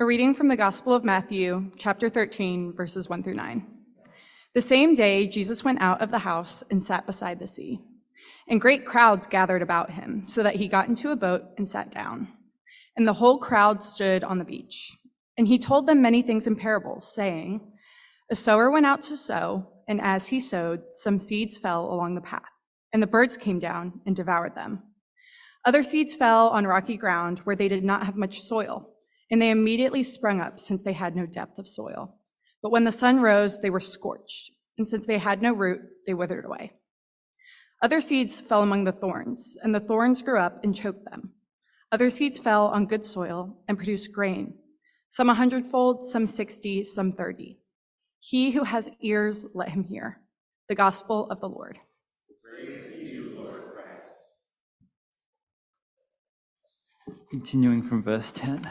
A reading from the Gospel of Matthew, chapter 13, verses 1 through 9. The same day, Jesus went out of the house and sat beside the sea. And great crowds gathered about him, so that he got into a boat and sat down. And the whole crowd stood on the beach. And he told them many things in parables, saying, A sower went out to sow, and as he sowed, some seeds fell along the path, and the birds came down and devoured them. Other seeds fell on rocky ground where they did not have much soil, and they immediately sprung up since they had no depth of soil. But when the sun rose, they were scorched, and since they had no root, they withered away. Other seeds fell among the thorns, and the thorns grew up and choked them. Other seeds fell on good soil and produced grain, some a hundredfold, some sixty, some thirty. He who has ears, let him hear. The gospel of the Lord. You, Lord Continuing from verse 10.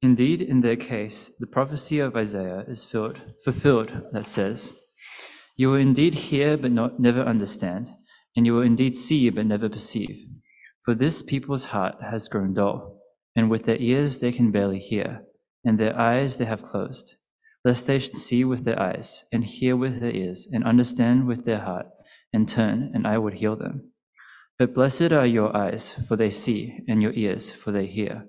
Indeed, in their case, the prophecy of Isaiah is filled, fulfilled that says, You will indeed hear but not never understand, and you will indeed see but never perceive. For this people's heart has grown dull, and with their ears they can barely hear, and their eyes they have closed, lest they should see with their eyes, and hear with their ears, and understand with their heart, and turn, and I would heal them. But blessed are your eyes, for they see, and your ears, for they hear.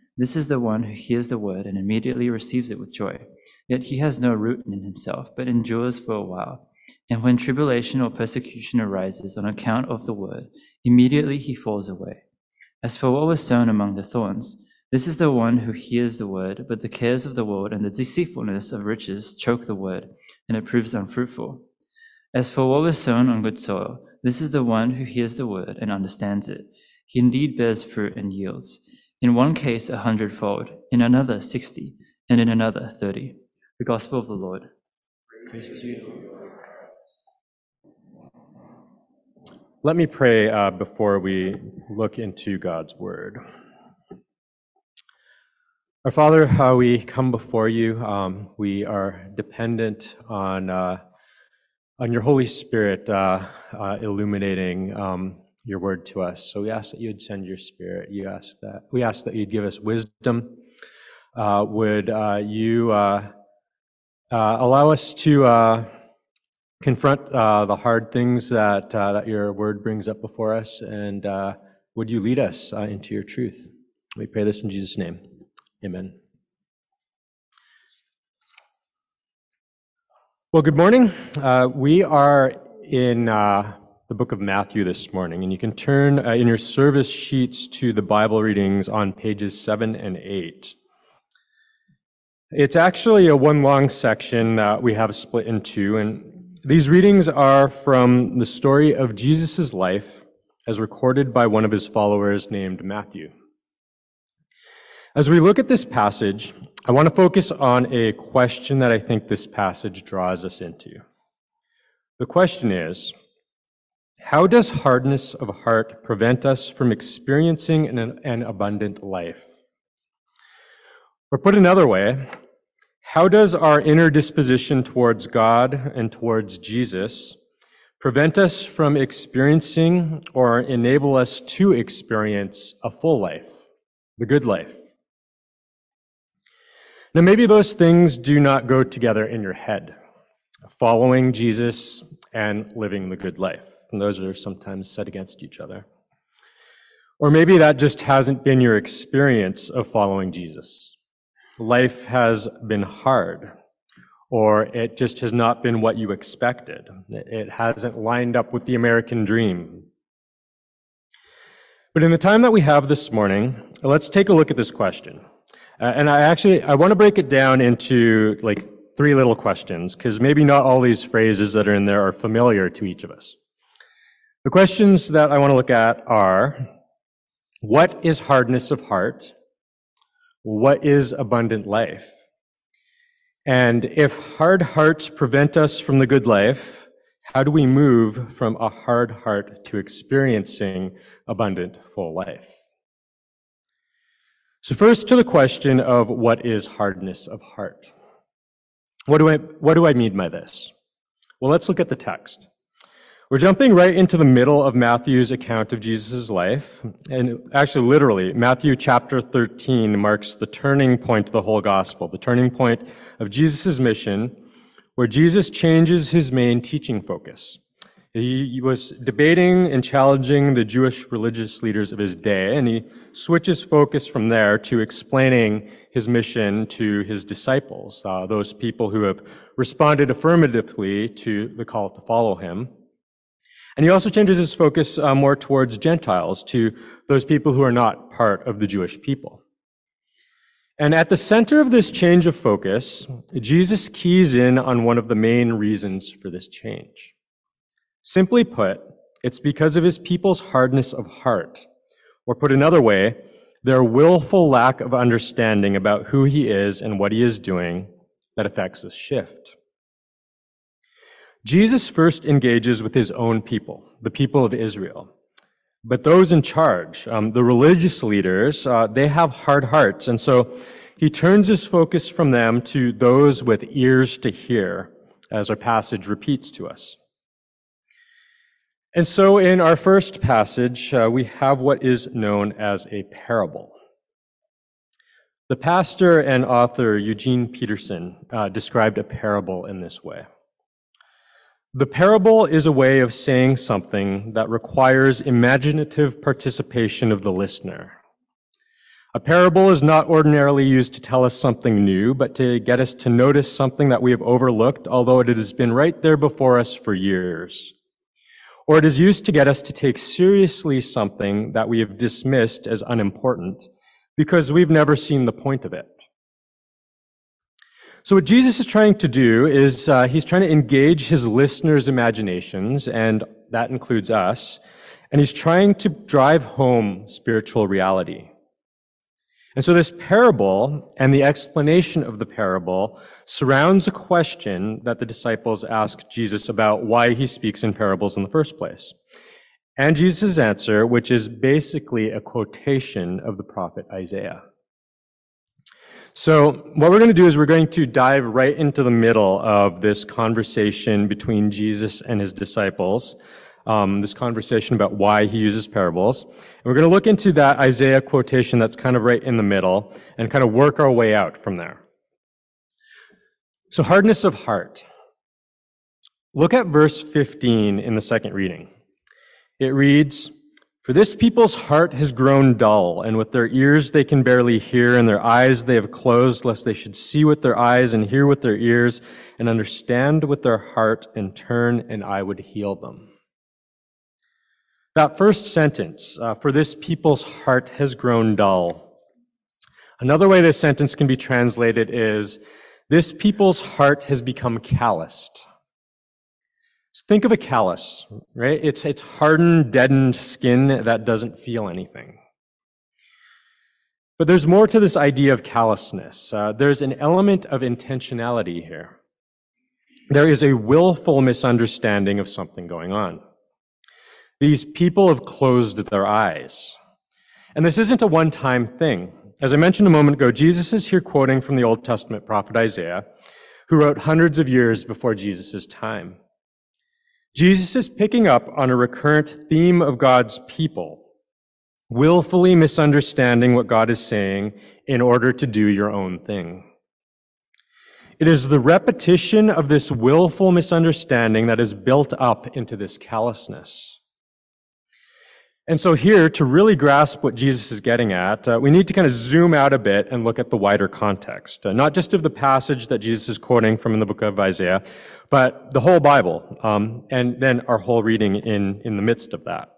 this is the one who hears the word and immediately receives it with joy. Yet he has no root in himself, but endures for a while. And when tribulation or persecution arises on account of the word, immediately he falls away. As for what was sown among the thorns, this is the one who hears the word, but the cares of the world and the deceitfulness of riches choke the word, and it proves unfruitful. As for what was sown on good soil, this is the one who hears the word and understands it. He indeed bears fruit and yields. In one case, a hundredfold, in another, sixty, and in another, thirty. The gospel of the Lord. Praise to you. Let me pray uh, before we look into God's word. Our Father, how we come before you. Um, we are dependent on uh, on your Holy Spirit uh, uh, illuminating um, your word to us. So we ask that you'd send your Spirit. You ask that we ask that you'd give us wisdom. Uh, would uh, you uh, uh, allow us to confront the hard things that that your word brings up before us, and would you lead us into your truth? We pray this in Jesus' name. Amen. Well, good morning. Uh, we are in uh, the book of Matthew this morning, and you can turn uh, in your service sheets to the Bible readings on pages 7 and 8. It's actually a one long section that we have split in two, and these readings are from the story of Jesus' life as recorded by one of his followers named Matthew. As we look at this passage, I want to focus on a question that I think this passage draws us into. The question is, how does hardness of heart prevent us from experiencing an, an abundant life? Or put another way, how does our inner disposition towards God and towards Jesus prevent us from experiencing or enable us to experience a full life, the good life? Now, maybe those things do not go together in your head following Jesus and living the good life. And those are sometimes set against each other. Or maybe that just hasn't been your experience of following Jesus. Life has been hard. or it just has not been what you expected. It hasn't lined up with the American dream. But in the time that we have this morning, let's take a look at this question. Uh, and I actually, I want to break it down into like three little questions, because maybe not all these phrases that are in there are familiar to each of us. The questions that I want to look at are, what is hardness of heart? What is abundant life? And if hard hearts prevent us from the good life, how do we move from a hard heart to experiencing abundant, full life? So first to the question of what is hardness of heart. What do I, what do I mean by this? Well, let's look at the text. We're jumping right into the middle of Matthew's account of Jesus' life. And actually, literally, Matthew chapter 13 marks the turning point of the whole gospel, the turning point of Jesus' mission, where Jesus changes his main teaching focus. He was debating and challenging the Jewish religious leaders of his day, and he switches focus from there to explaining his mission to his disciples, uh, those people who have responded affirmatively to the call to follow him. And he also changes his focus uh, more towards Gentiles, to those people who are not part of the Jewish people. And at the center of this change of focus, Jesus keys in on one of the main reasons for this change. Simply put, it's because of his people's hardness of heart. Or put another way, their willful lack of understanding about who he is and what he is doing that affects this shift. Jesus first engages with his own people, the people of Israel. But those in charge, um, the religious leaders, uh, they have hard hearts. And so he turns his focus from them to those with ears to hear, as our passage repeats to us. And so in our first passage, uh, we have what is known as a parable. The pastor and author Eugene Peterson uh, described a parable in this way. The parable is a way of saying something that requires imaginative participation of the listener. A parable is not ordinarily used to tell us something new, but to get us to notice something that we have overlooked, although it has been right there before us for years. Or it is used to get us to take seriously something that we have dismissed as unimportant because we've never seen the point of it. So what Jesus is trying to do is uh, he's trying to engage his listeners' imaginations, and that includes us, and he's trying to drive home spiritual reality. And so this parable and the explanation of the parable surrounds a question that the disciples ask Jesus about why he speaks in parables in the first place. And Jesus' answer, which is basically a quotation of the prophet Isaiah. So what we're going to do is we're going to dive right into the middle of this conversation between Jesus and his disciples. Um, this conversation about why he uses parables. And we're going to look into that Isaiah quotation that's kind of right in the middle and kind of work our way out from there. So hardness of heart. Look at verse 15 in the second reading. It reads, for this people's heart has grown dull, and with their ears they can barely hear, and their eyes they have closed, lest they should see with their eyes and hear with their ears, and understand with their heart, and turn, and I would heal them. That first sentence, uh, for this people's heart has grown dull. Another way this sentence can be translated is, this people's heart has become calloused. So think of a callus, right? It's, it's hardened, deadened skin that doesn't feel anything. But there's more to this idea of callousness. Uh, there's an element of intentionality here. There is a willful misunderstanding of something going on. These people have closed their eyes. And this isn't a one-time thing. As I mentioned a moment ago, Jesus is here quoting from the Old Testament prophet Isaiah, who wrote hundreds of years before Jesus' time. Jesus is picking up on a recurrent theme of God's people, willfully misunderstanding what God is saying in order to do your own thing. It is the repetition of this willful misunderstanding that is built up into this callousness. And so here, to really grasp what Jesus is getting at, uh, we need to kind of zoom out a bit and look at the wider context, uh, not just of the passage that Jesus is quoting from in the book of Isaiah, but the whole Bible, um, and then our whole reading in, in the midst of that.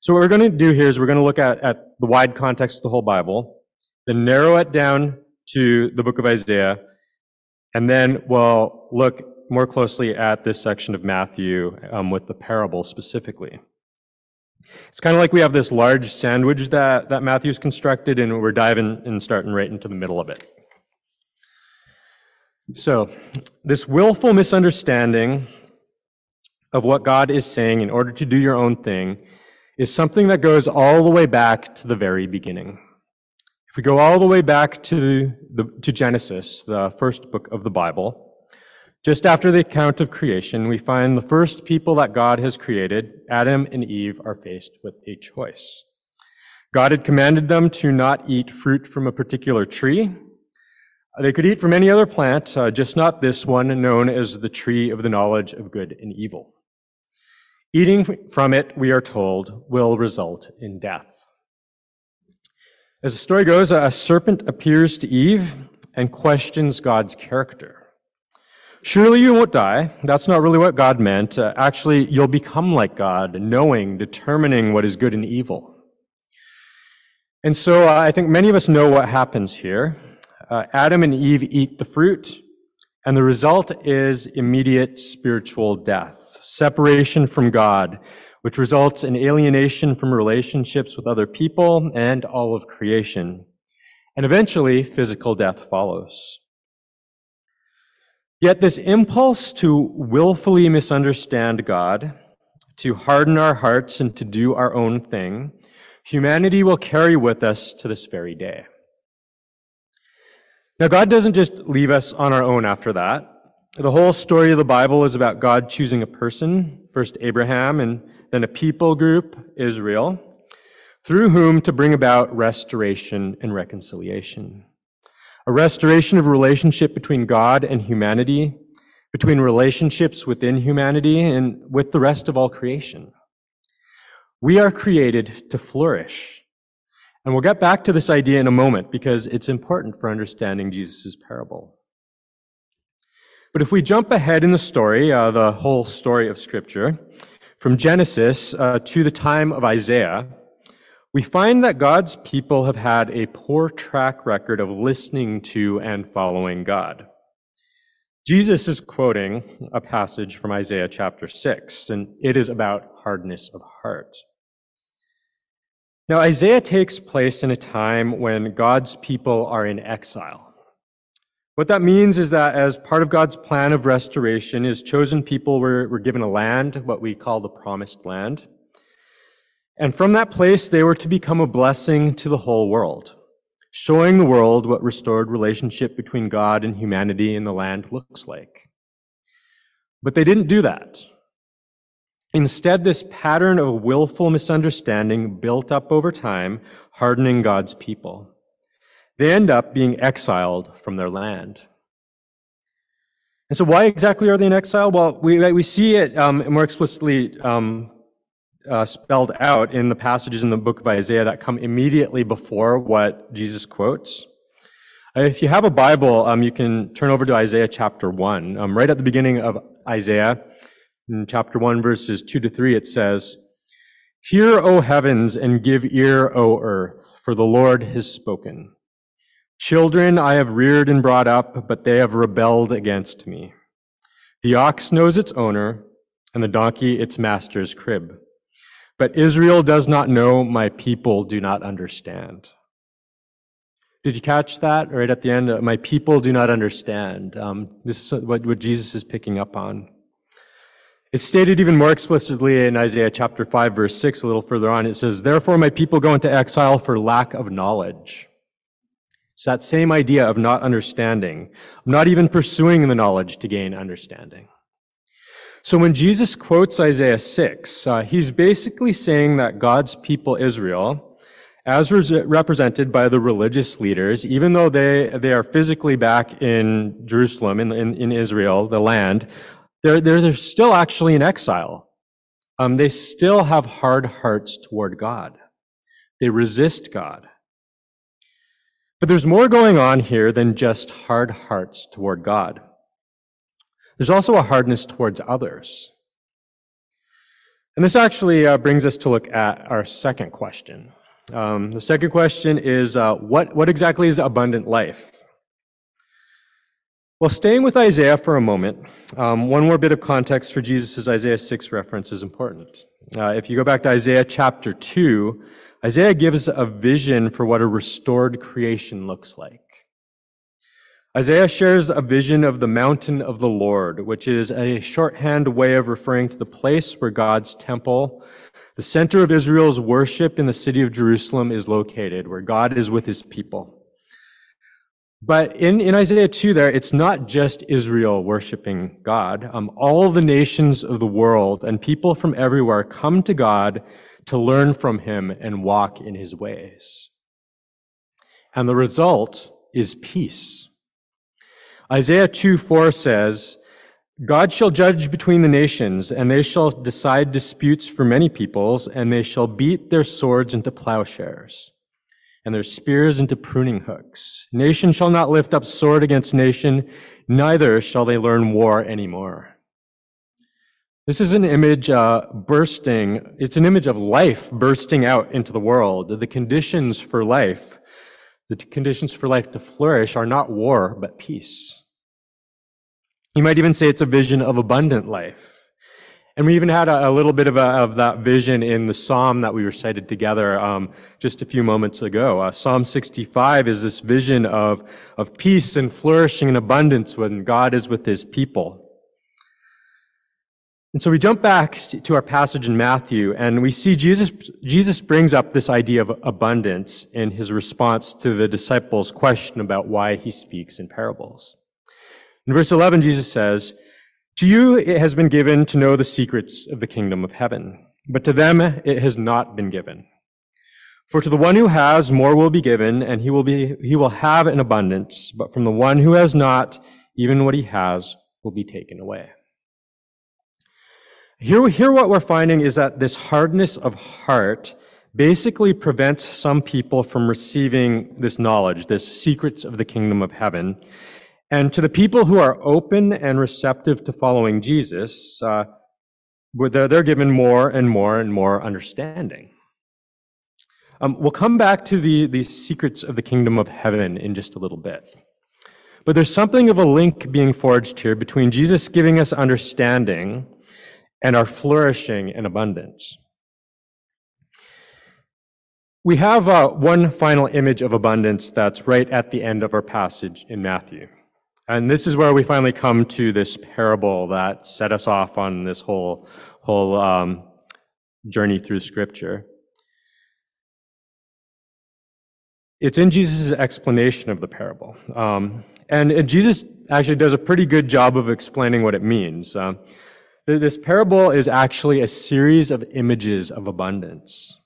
So what we're going to do here is we're going to look at, at the wide context of the whole Bible, then narrow it down to the book of Isaiah, and then we'll look more closely at this section of Matthew um, with the parable specifically. It's kind of like we have this large sandwich that, that Matthew's constructed, and we're diving and starting right into the middle of it. So, this willful misunderstanding of what God is saying in order to do your own thing is something that goes all the way back to the very beginning. If we go all the way back to, the, to Genesis, the first book of the Bible, just after the account of creation, we find the first people that God has created, Adam and Eve, are faced with a choice. God had commanded them to not eat fruit from a particular tree. They could eat from any other plant, uh, just not this one, known as the tree of the knowledge of good and evil. Eating from it, we are told, will result in death. As the story goes, a serpent appears to Eve and questions God's character. Surely you won't die. That's not really what God meant. Uh, actually, you'll become like God, knowing, determining what is good and evil. And so uh, I think many of us know what happens here. Uh, Adam and Eve eat the fruit, and the result is immediate spiritual death, separation from God, which results in alienation from relationships with other people and all of creation. And eventually, physical death follows. Yet this impulse to willfully misunderstand God, to harden our hearts and to do our own thing, humanity will carry with us to this very day. Now, God doesn't just leave us on our own after that. The whole story of the Bible is about God choosing a person, first Abraham and then a people group, Israel, through whom to bring about restoration and reconciliation a restoration of relationship between God and humanity, between relationships within humanity and with the rest of all creation. We are created to flourish. And we'll get back to this idea in a moment because it's important for understanding Jesus' parable. But if we jump ahead in the story, uh, the whole story of Scripture, from Genesis uh, to the time of Isaiah, we find that God's people have had a poor track record of listening to and following God. Jesus is quoting a passage from Isaiah chapter 6, and it is about hardness of heart. Now, Isaiah takes place in a time when God's people are in exile. What that means is that as part of God's plan of restoration, his chosen people were, were given a land, what we call the promised land. And from that place, they were to become a blessing to the whole world, showing the world what restored relationship between God and humanity in the land looks like. But they didn't do that. Instead, this pattern of willful misunderstanding built up over time, hardening God's people. They end up being exiled from their land. And so why exactly are they in exile? Well, we, we see it um, more explicitly um, uh, spelled out in the passages in the book of Isaiah that come immediately before what Jesus quotes. Uh, if you have a Bible, um, you can turn over to Isaiah chapter 1. Um, right at the beginning of Isaiah, in chapter 1, verses 2 to 3, it says, Hear, O heavens, and give ear, O earth, for the Lord has spoken. Children I have reared and brought up, but they have rebelled against me. The ox knows its owner, and the donkey its master's crib. But Israel does not know, my people do not understand. Did you catch that right at the end? My people do not understand. Um, this is what, what Jesus is picking up on. It's stated even more explicitly in Isaiah chapter 5, verse 6, a little further on. It says, Therefore my people go into exile for lack of knowledge. It's that same idea of not understanding, not even pursuing the knowledge to gain understanding. So when Jesus quotes Isaiah 6, uh, he's basically saying that God's people Israel, as represented by the religious leaders, even though they, they are physically back in Jerusalem, in, in, in Israel, the land, they're, they're, they're still actually in exile. Um, they still have hard hearts toward God. They resist God. But there's more going on here than just hard hearts toward God. There's also a hardness towards others. And this actually uh, brings us to look at our second question. Um, the second question is uh, what, what exactly is abundant life? Well, staying with Isaiah for a moment, um, one more bit of context for Jesus' Isaiah 6 reference is important. Uh, if you go back to Isaiah chapter 2, Isaiah gives a vision for what a restored creation looks like. Isaiah shares a vision of the mountain of the Lord, which is a shorthand way of referring to the place where God's temple, the center of Israel's worship in the city of Jerusalem is located, where God is with his people. But in, in Isaiah 2 there, it's not just Israel worshiping God. Um, all the nations of the world and people from everywhere come to God to learn from him and walk in his ways. And the result is peace. Isaiah 2 4 says, God shall judge between the nations, and they shall decide disputes for many peoples, and they shall beat their swords into plowshares and their spears into pruning hooks. Nation shall not lift up sword against nation, neither shall they learn war anymore. This is an image uh, bursting, it's an image of life bursting out into the world. The conditions for life, the conditions for life to flourish are not war, but peace. You might even say it's a vision of abundant life. And we even had a, a little bit of, a, of, that vision in the psalm that we recited together um, just a few moments ago. Uh, psalm 65 is this vision of, of peace and flourishing and abundance when God is with his people. And so we jump back to our passage in Matthew and we see Jesus, Jesus brings up this idea of abundance in his response to the disciples' question about why he speaks in parables. In verse 11, Jesus says, to you it has been given to know the secrets of the kingdom of heaven, but to them it has not been given. For to the one who has, more will be given, and he will be, he will have an abundance, but from the one who has not, even what he has will be taken away. Here, here what we're finding is that this hardness of heart basically prevents some people from receiving this knowledge, this secrets of the kingdom of heaven. And to the people who are open and receptive to following Jesus, uh, they're, they're given more and more and more understanding. Um, we'll come back to the, the secrets of the kingdom of heaven in just a little bit. But there's something of a link being forged here between Jesus giving us understanding and our flourishing in abundance. We have uh, one final image of abundance that's right at the end of our passage in Matthew. And this is where we finally come to this parable that set us off on this whole, whole um, journey through Scripture. It's in Jesus' explanation of the parable. Um, and, and, Jesus actually does a pretty good job of explaining what it means. Uh, this parable is actually a series of images of abundance.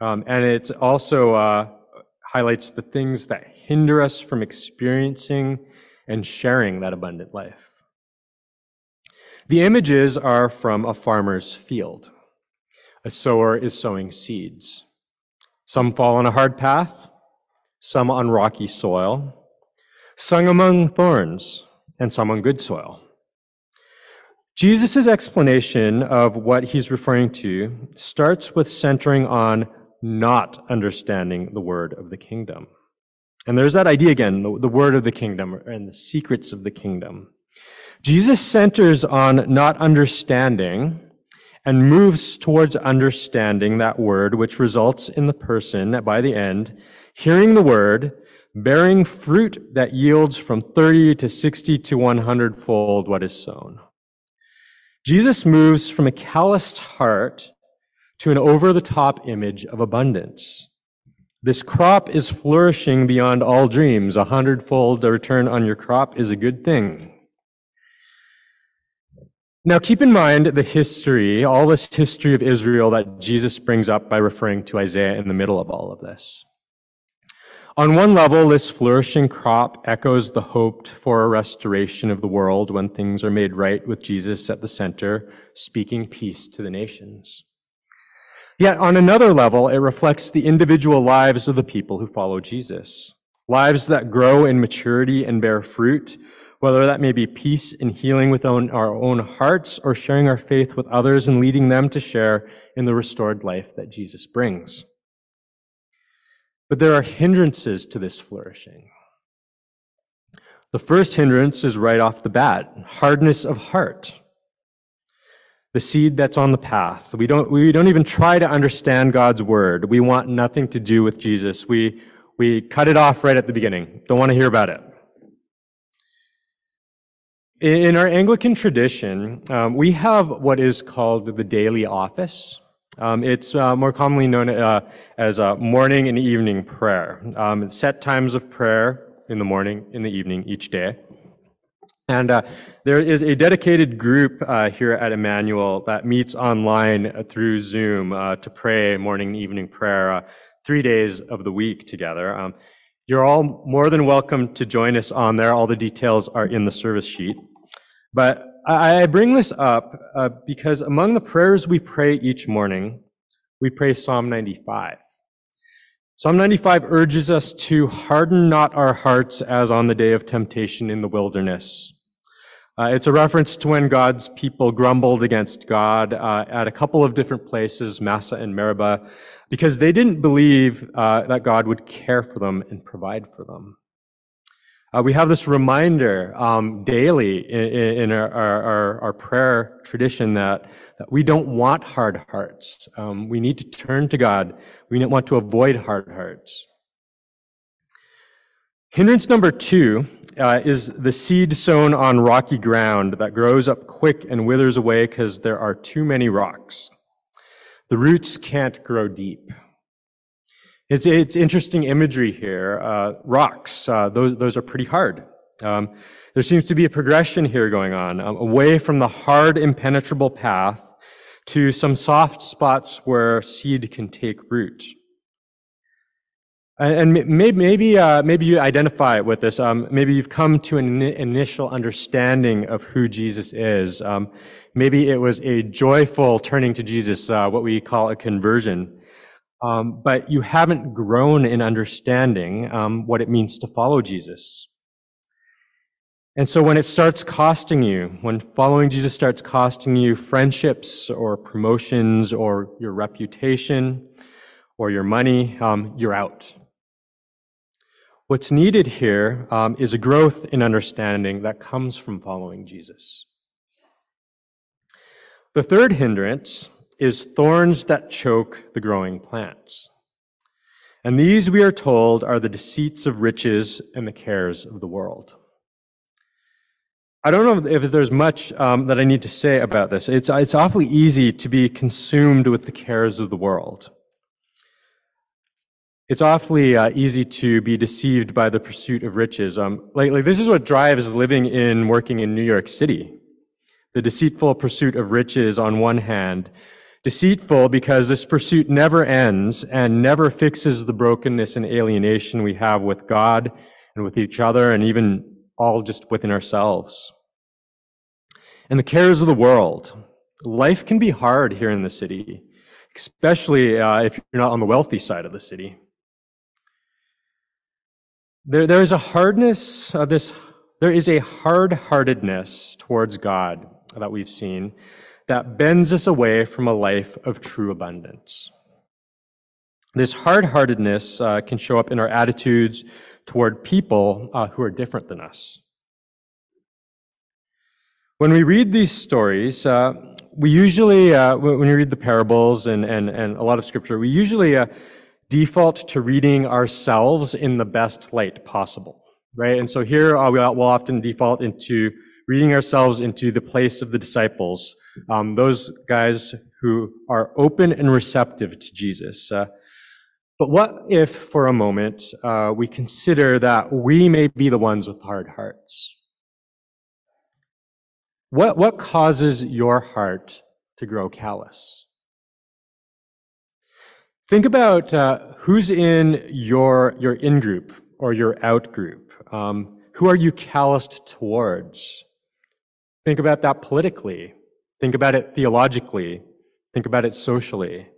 Um, and it also uh, highlights the things that hinder us from experiencing and sharing that abundant life. The images are from a farmer's field. A sower is sowing seeds. Some fall on a hard path, some on rocky soil, some among thorns, and some on good soil. Jesus' explanation of what he's referring to starts with centering on not understanding the word of the kingdom. And there's that idea again, the, the word of the kingdom and the secrets of the kingdom. Jesus centers on not understanding and moves towards understanding that word, which results in the person by the end hearing the word, bearing fruit that yields from 30 to 60 to 100 fold what is sown. Jesus moves from a calloused heart to an over the top image of abundance. This crop is flourishing beyond all dreams. A hundredfold return on your crop is a good thing. Now keep in mind the history, all this history of Israel that Jesus brings up by referring to Isaiah in the middle of all of this. On one level, this flourishing crop echoes the hoped for a restoration of the world when things are made right with Jesus at the center, speaking peace to the nations. Yet on another level, it reflects the individual lives of the people who follow Jesus. Lives that grow in maturity and bear fruit, whether that may be peace and healing within our own hearts or sharing our faith with others and leading them to share in the restored life that Jesus brings. But there are hindrances to this flourishing. The first hindrance is right off the bat, hardness of heart. The seed that's on the path. We don't, we don't even try to understand God's word. We want nothing to do with Jesus. We, we cut it off right at the beginning. Don't want to hear about it. In our Anglican tradition, um, we have what is called the daily office. Um, it's uh, more commonly known uh, as morning and evening prayer. Um, set times of prayer in the morning, in the evening, each day. And uh, there is a dedicated group uh, here at Emmanuel that meets online through Zoom uh, to pray morning and evening prayer uh, three days of the week together. Um, you're all more than welcome to join us on there. All the details are in the service sheet. But I bring this up uh, because among the prayers we pray each morning, we pray Psalm 95. Psalm 95 urges us to harden not our hearts as on the day of temptation in the wilderness. Uh, it's a reference to when God's people grumbled against God uh, at a couple of different places, Massah and Meribah, because they didn't believe uh, that God would care for them and provide for them. Uh, we have this reminder um, daily in, in our, our, our, prayer tradition that, that, we don't want hard hearts. Um, we need to turn to God. We don't want to avoid hard hearts. Hindrance number two uh, is the seed sown on rocky ground that grows up quick and withers away because there are too many rocks. The roots can't grow deep. It's, it's interesting imagery here. Uh, rocks, uh, those, those are pretty hard. Um, there seems to be a progression here going on, um, away from the hard, impenetrable path to some soft spots where seed can take root. And, and maybe, maybe, uh, maybe you identify with this. Um, maybe you've come to an initial understanding of who Jesus is. Um, maybe it was a joyful turning to Jesus, uh, what we call a conversion. Um, but you haven't grown in understanding um, what it means to follow Jesus. And so when it starts costing you, when following Jesus starts costing you friendships or promotions or your reputation or your money, um, you're out. What's needed here um, is a growth in understanding that comes from following Jesus. The third hindrance is thorns that choke the growing plants. And these, we are told, are the deceits of riches and the cares of the world. I don't know if there's much um, that I need to say about this. It's, it's awfully easy to be consumed with the cares of the world. It's awfully uh, easy to be deceived by the pursuit of riches. Um, like, this is what drives living in, working in New York City. The deceitful pursuit of riches on one hand, Deceitful because this pursuit never ends and never fixes the brokenness and alienation we have with God and with each other and even all just within ourselves. And the cares of the world. Life can be hard here in the city, especially uh, if you're not on the wealthy side of the city. There, there is a hardness, uh, this, there is a hard-heartedness towards God that we've seen that bends us away from a life of true abundance. This hard heartedness uh, can show up in our attitudes toward people uh, who are different than us. When we read these stories, uh, we usually, uh, when we read the parables and, and, and a lot of scripture, we usually uh, default to reading ourselves in the best light possible, right? And so here uh, we'll often default into reading ourselves into the place of the disciples um, those guys who are open and receptive to Jesus. Uh, but what if, for a moment, uh, we consider that we may be the ones with hard hearts? What, what causes your heart to grow callous? Think about uh, who's in your, your in group or your out group. Um, who are you calloused towards? Think about that politically. Think about it theologically. Think about it socially.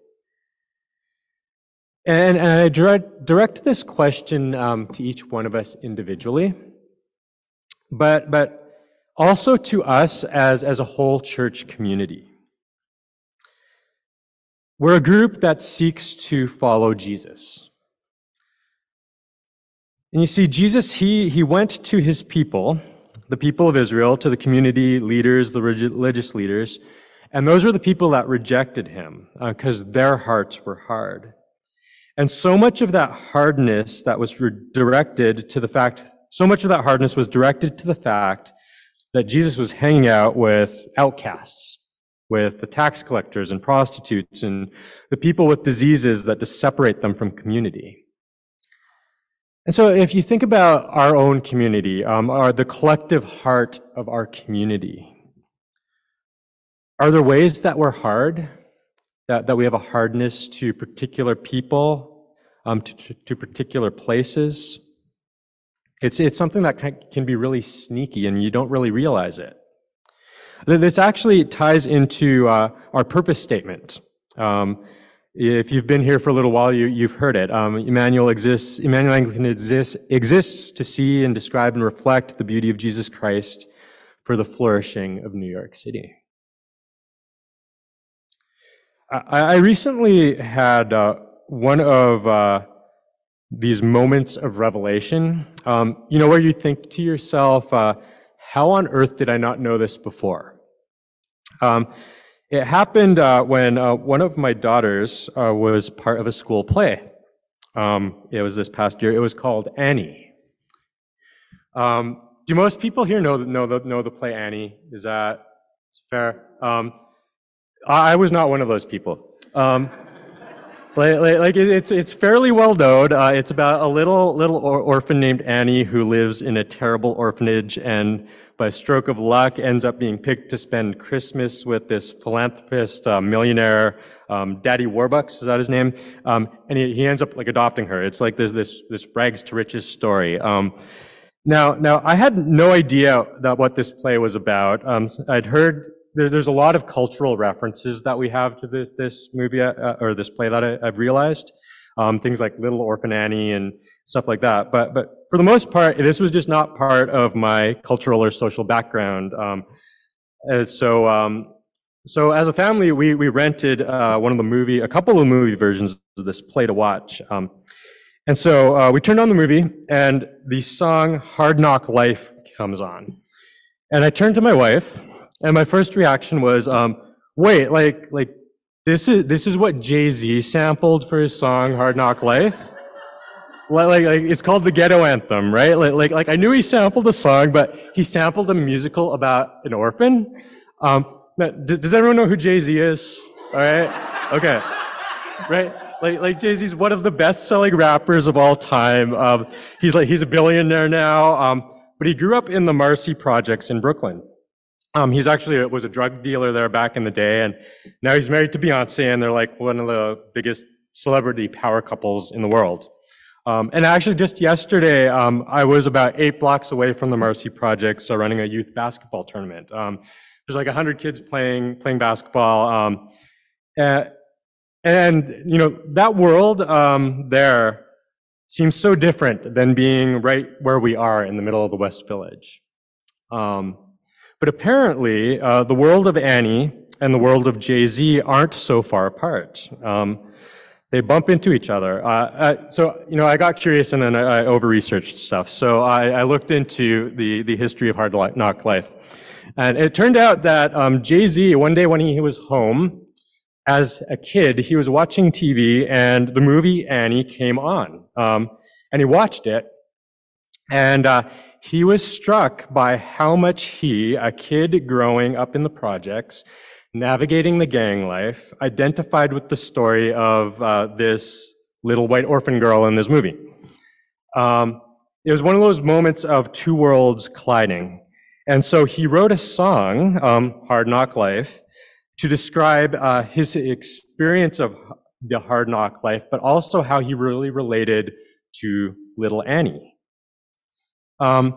And, and I direct, direct this question um, to each one of us individually, but, but also to us as, as a whole church community. We're a group that seeks to follow Jesus. And you see, Jesus, he, he went to his people, the people of Israel, to the community leaders, the religious leaders, and those were the people that rejected him because uh, their hearts were hard. And so much of that hardness that was directed to the fact, so much of that hardness was directed to the fact that Jesus was hanging out with outcasts, with the tax collectors and prostitutes and the people with diseases that just separate them from community. And so if you think about our own community, um, the collective heart of our community, are there ways that we're hard, that, that we have a hardness to particular people, um, to, to, particular places? It's, it's something that can be really sneaky and you don't really realize it. This actually ties into uh, our purpose statement. Um, if you've been here for a little while, you, have heard it. Um, Emmanuel exists, Emmanuel Anglican exists, exists to see and describe and reflect the beauty of Jesus Christ for the flourishing of New York City. I, I recently had uh, one of uh, these moments of revelation, um, you know, where you think to yourself, uh, how on earth did I not know this before? Um, it happened uh, when uh, one of my daughters uh, was part of a school play. Um, it was this past year. It was called Annie. Um, do most people here know, know, the, know the play Annie? Is that fair? Um, I was not one of those people. Um, like, like, like, it's it's fairly well known. Uh, it's about a little little or- orphan named Annie who lives in a terrible orphanage, and by stroke of luck, ends up being picked to spend Christmas with this philanthropist, uh, millionaire, um, Daddy Warbucks. Is that his name? Um, and he, he ends up like adopting her. It's like this this this rags to riches story. Um, now now I had no idea that what this play was about. Um, I'd heard there, there's a lot of cultural references that we have to this this movie uh, or this play that I, have realized. Um, things like Little Orphan Annie and stuff like that. But but for the most part, this was just not part of my cultural or social background. Um, so um, so as a family, we we rented uh, one of the movie, a couple of movie versions of this play to watch. Um, and so uh, we turned on the movie, and the song "Hard Knock Life" comes on. And I turned to my wife, and my first reaction was, um, wait, like, like, this is, this is what Jay-Z sampled for his song Hard Knock Life? Like, like, it's called the ghetto anthem, right? Like, like, like, I knew he sampled a song, but he sampled a musical about an orphan. Um, does, does everyone know who Jay-Z is? All right? Okay. Right? Like, like Jay-Z's one of the best-selling rappers of all time. Um, he's like, he's a billionaire now. Um, but he grew up in the Marcy projects in Brooklyn. Um, he's actually was a drug dealer there back in the day, and now he's married to Beyonce, and they're like one of the biggest celebrity power couples in the world. Um, and actually, just yesterday, um, I was about eight blocks away from the Marcy Project, so running a youth basketball tournament. Um, there's like hundred kids playing playing basketball, um, and, and, you know that world um, there seems so different than being right where we are in the middle of the West Village. Um, but apparently, uh, the world of Annie and the world of Jay Z aren't so far apart. Um, they bump into each other. Uh, uh, so, you know, I got curious and then I, I over-researched stuff. So I, I, looked into the, the history of Hard Knock Life. And it turned out that um, Jay-Z, one day when he was home, as a kid, he was watching TV and the movie Annie came on. Um, and he watched it. And uh, he was struck by how much he, a kid growing up in the projects, navigating the gang life, identified with the story of uh, this little white orphan girl in this movie. Um, it was one of those moments of two worlds colliding. And so he wrote a song, um, Hard Knock Life, to describe uh, his experience of the hard knock life, but also how he really related to little Annie. Um,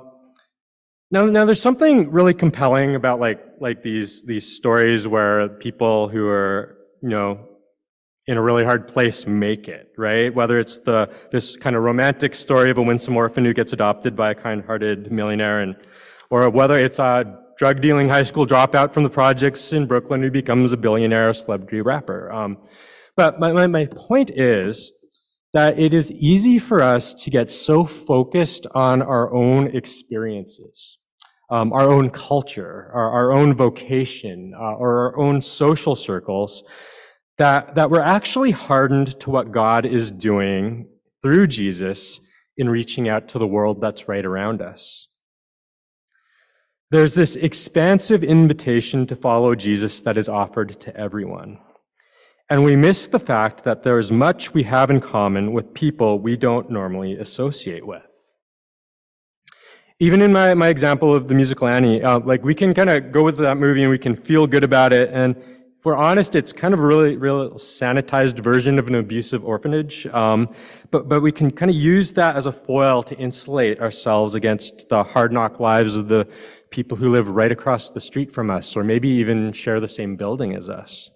now, now there's something really compelling about like like these these stories where people who are you know in a really hard place make it, right? Whether it's the, this kind of romantic story of a winsome orphan who gets adopted by a kind-hearted millionaire and, or whether it's a drug dealing high school dropout from the projects in Brooklyn who becomes a billionaire celebrity rapper. Um, but my, my, my point is that it is easy for us to get so focused on our own experiences, um, our own culture, our, our own vocation, uh, or our own social circles that, that we're actually hardened to what God is doing through Jesus in reaching out to the world that's right around us. There's this expansive invitation to follow Jesus that is offered to everyone. And we miss the fact that there is much we have in common with people we don't normally associate with. Even in my, my example of the musical Annie, uh, like we can kind of go with that movie and we can feel good about it and if we're honest, it's kind of a really, real sanitized version of an abusive orphanage. Um, but, but we can kind of use that as a foil to insulate ourselves against the hard knock lives of the people who live right across the street from us, or maybe even share the same building as us.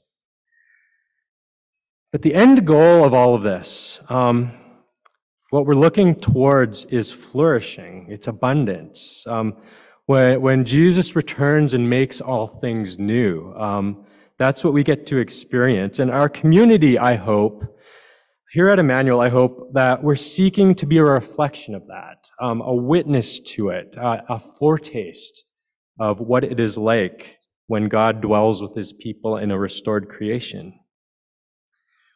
But the end goal of all of this, um, what we're looking towards is flourishing. It's abundance. Um, when, when Jesus returns and makes all things new, um, that's what we get to experience. And our community, I hope, here at Emmanuel, I hope that we're seeking to be a reflection of that, um, a witness to it, uh, a foretaste of what it is like when God dwells with his people in a restored creation.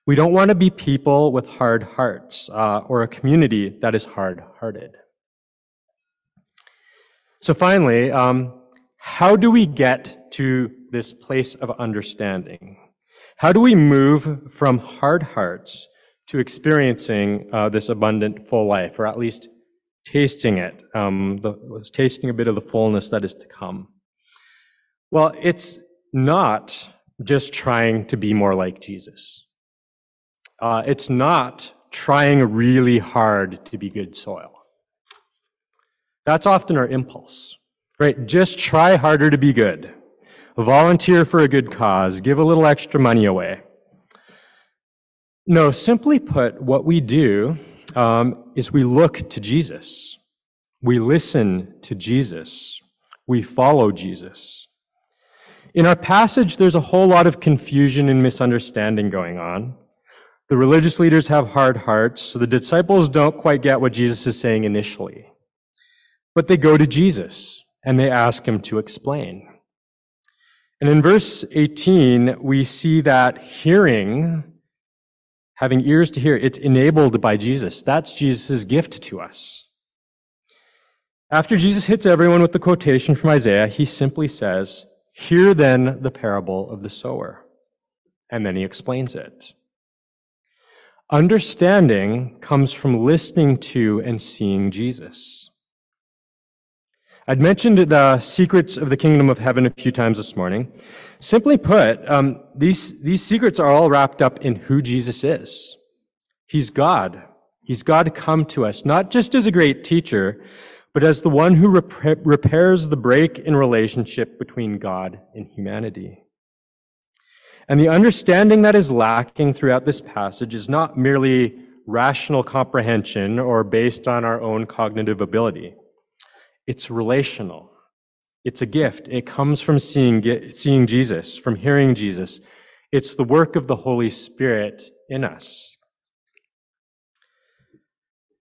We don't want to be people with hard hearts uh, or a community that is hard hearted. So finally, um, how do we get to this place of understanding? How do we move from hard hearts to experiencing uh, this abundant full life, or at least tasting it, um, the, tasting a bit of the fullness that is to come? Well, it's not just trying to be more like Jesus. Uh, it's not trying really hard to be good soil. That's often our impulse, right? Just try harder to be good volunteer for a good cause, give a little extra money away. No, simply put, what we do um, is we look to Jesus. We listen to Jesus. We follow Jesus. In our passage, there's a whole lot of confusion and misunderstanding going on. The religious leaders have hard hearts, so the disciples don't quite get what Jesus is saying initially. But they go to Jesus and they ask him to explain. And in verse 18, we see that hearing, having ears to hear, it's enabled by Jesus. That's Jesus' gift to us. After Jesus hits everyone with the quotation from Isaiah, he simply says, Hear then the parable of the sower. And then he explains it. Understanding comes from listening to and seeing Jesus. I'd mentioned the secrets of the kingdom of heaven a few times this morning. Simply put, um, these, these secrets are all wrapped up in who Jesus is. He's God. He's God come to us, not just as a great teacher, but as the one who rep- repairs the break in relationship between God and humanity. And the understanding that is lacking throughout this passage is not merely rational comprehension or based on our own cognitive ability. It's relational. It's a gift. It comes from seeing, seeing Jesus, from hearing Jesus. It's the work of the Holy Spirit in us.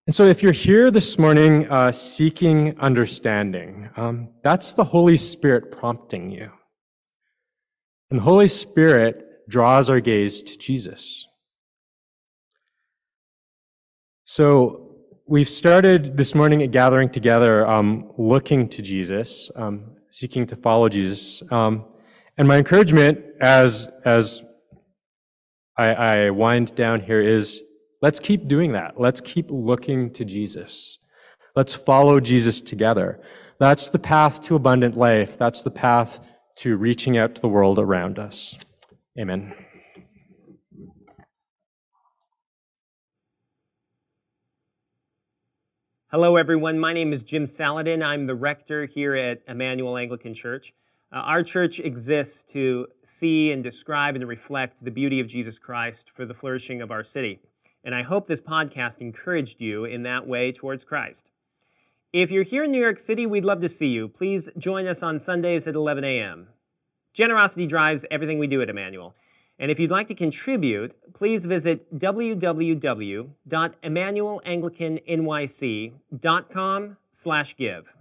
And so if you're here this morning uh, seeking understanding, um, that's the Holy Spirit prompting you. And the Holy Spirit draws our gaze to Jesus. So we've started this morning at gathering together, um, looking to Jesus, um, seeking to follow Jesus. Um, and my encouragement as, as I, I wind down here is let's keep doing that. Let's keep looking to Jesus. Let's follow Jesus together. That's the path to abundant life. That's the path to reaching out to the world around us. Amen. Hello, everyone. My name is Jim Salladin. I'm the rector here at Emmanuel Anglican Church. Uh, our church exists to see and describe and reflect the beauty of Jesus Christ for the flourishing of our city. And I hope this podcast encouraged you in that way towards Christ. If you're here in New York City, we'd love to see you. Please join us on Sundays at 11 a.m. Generosity drives everything we do at Emmanuel. And if you'd like to contribute, please visit www.emmanuelanglicannyc.com slash give.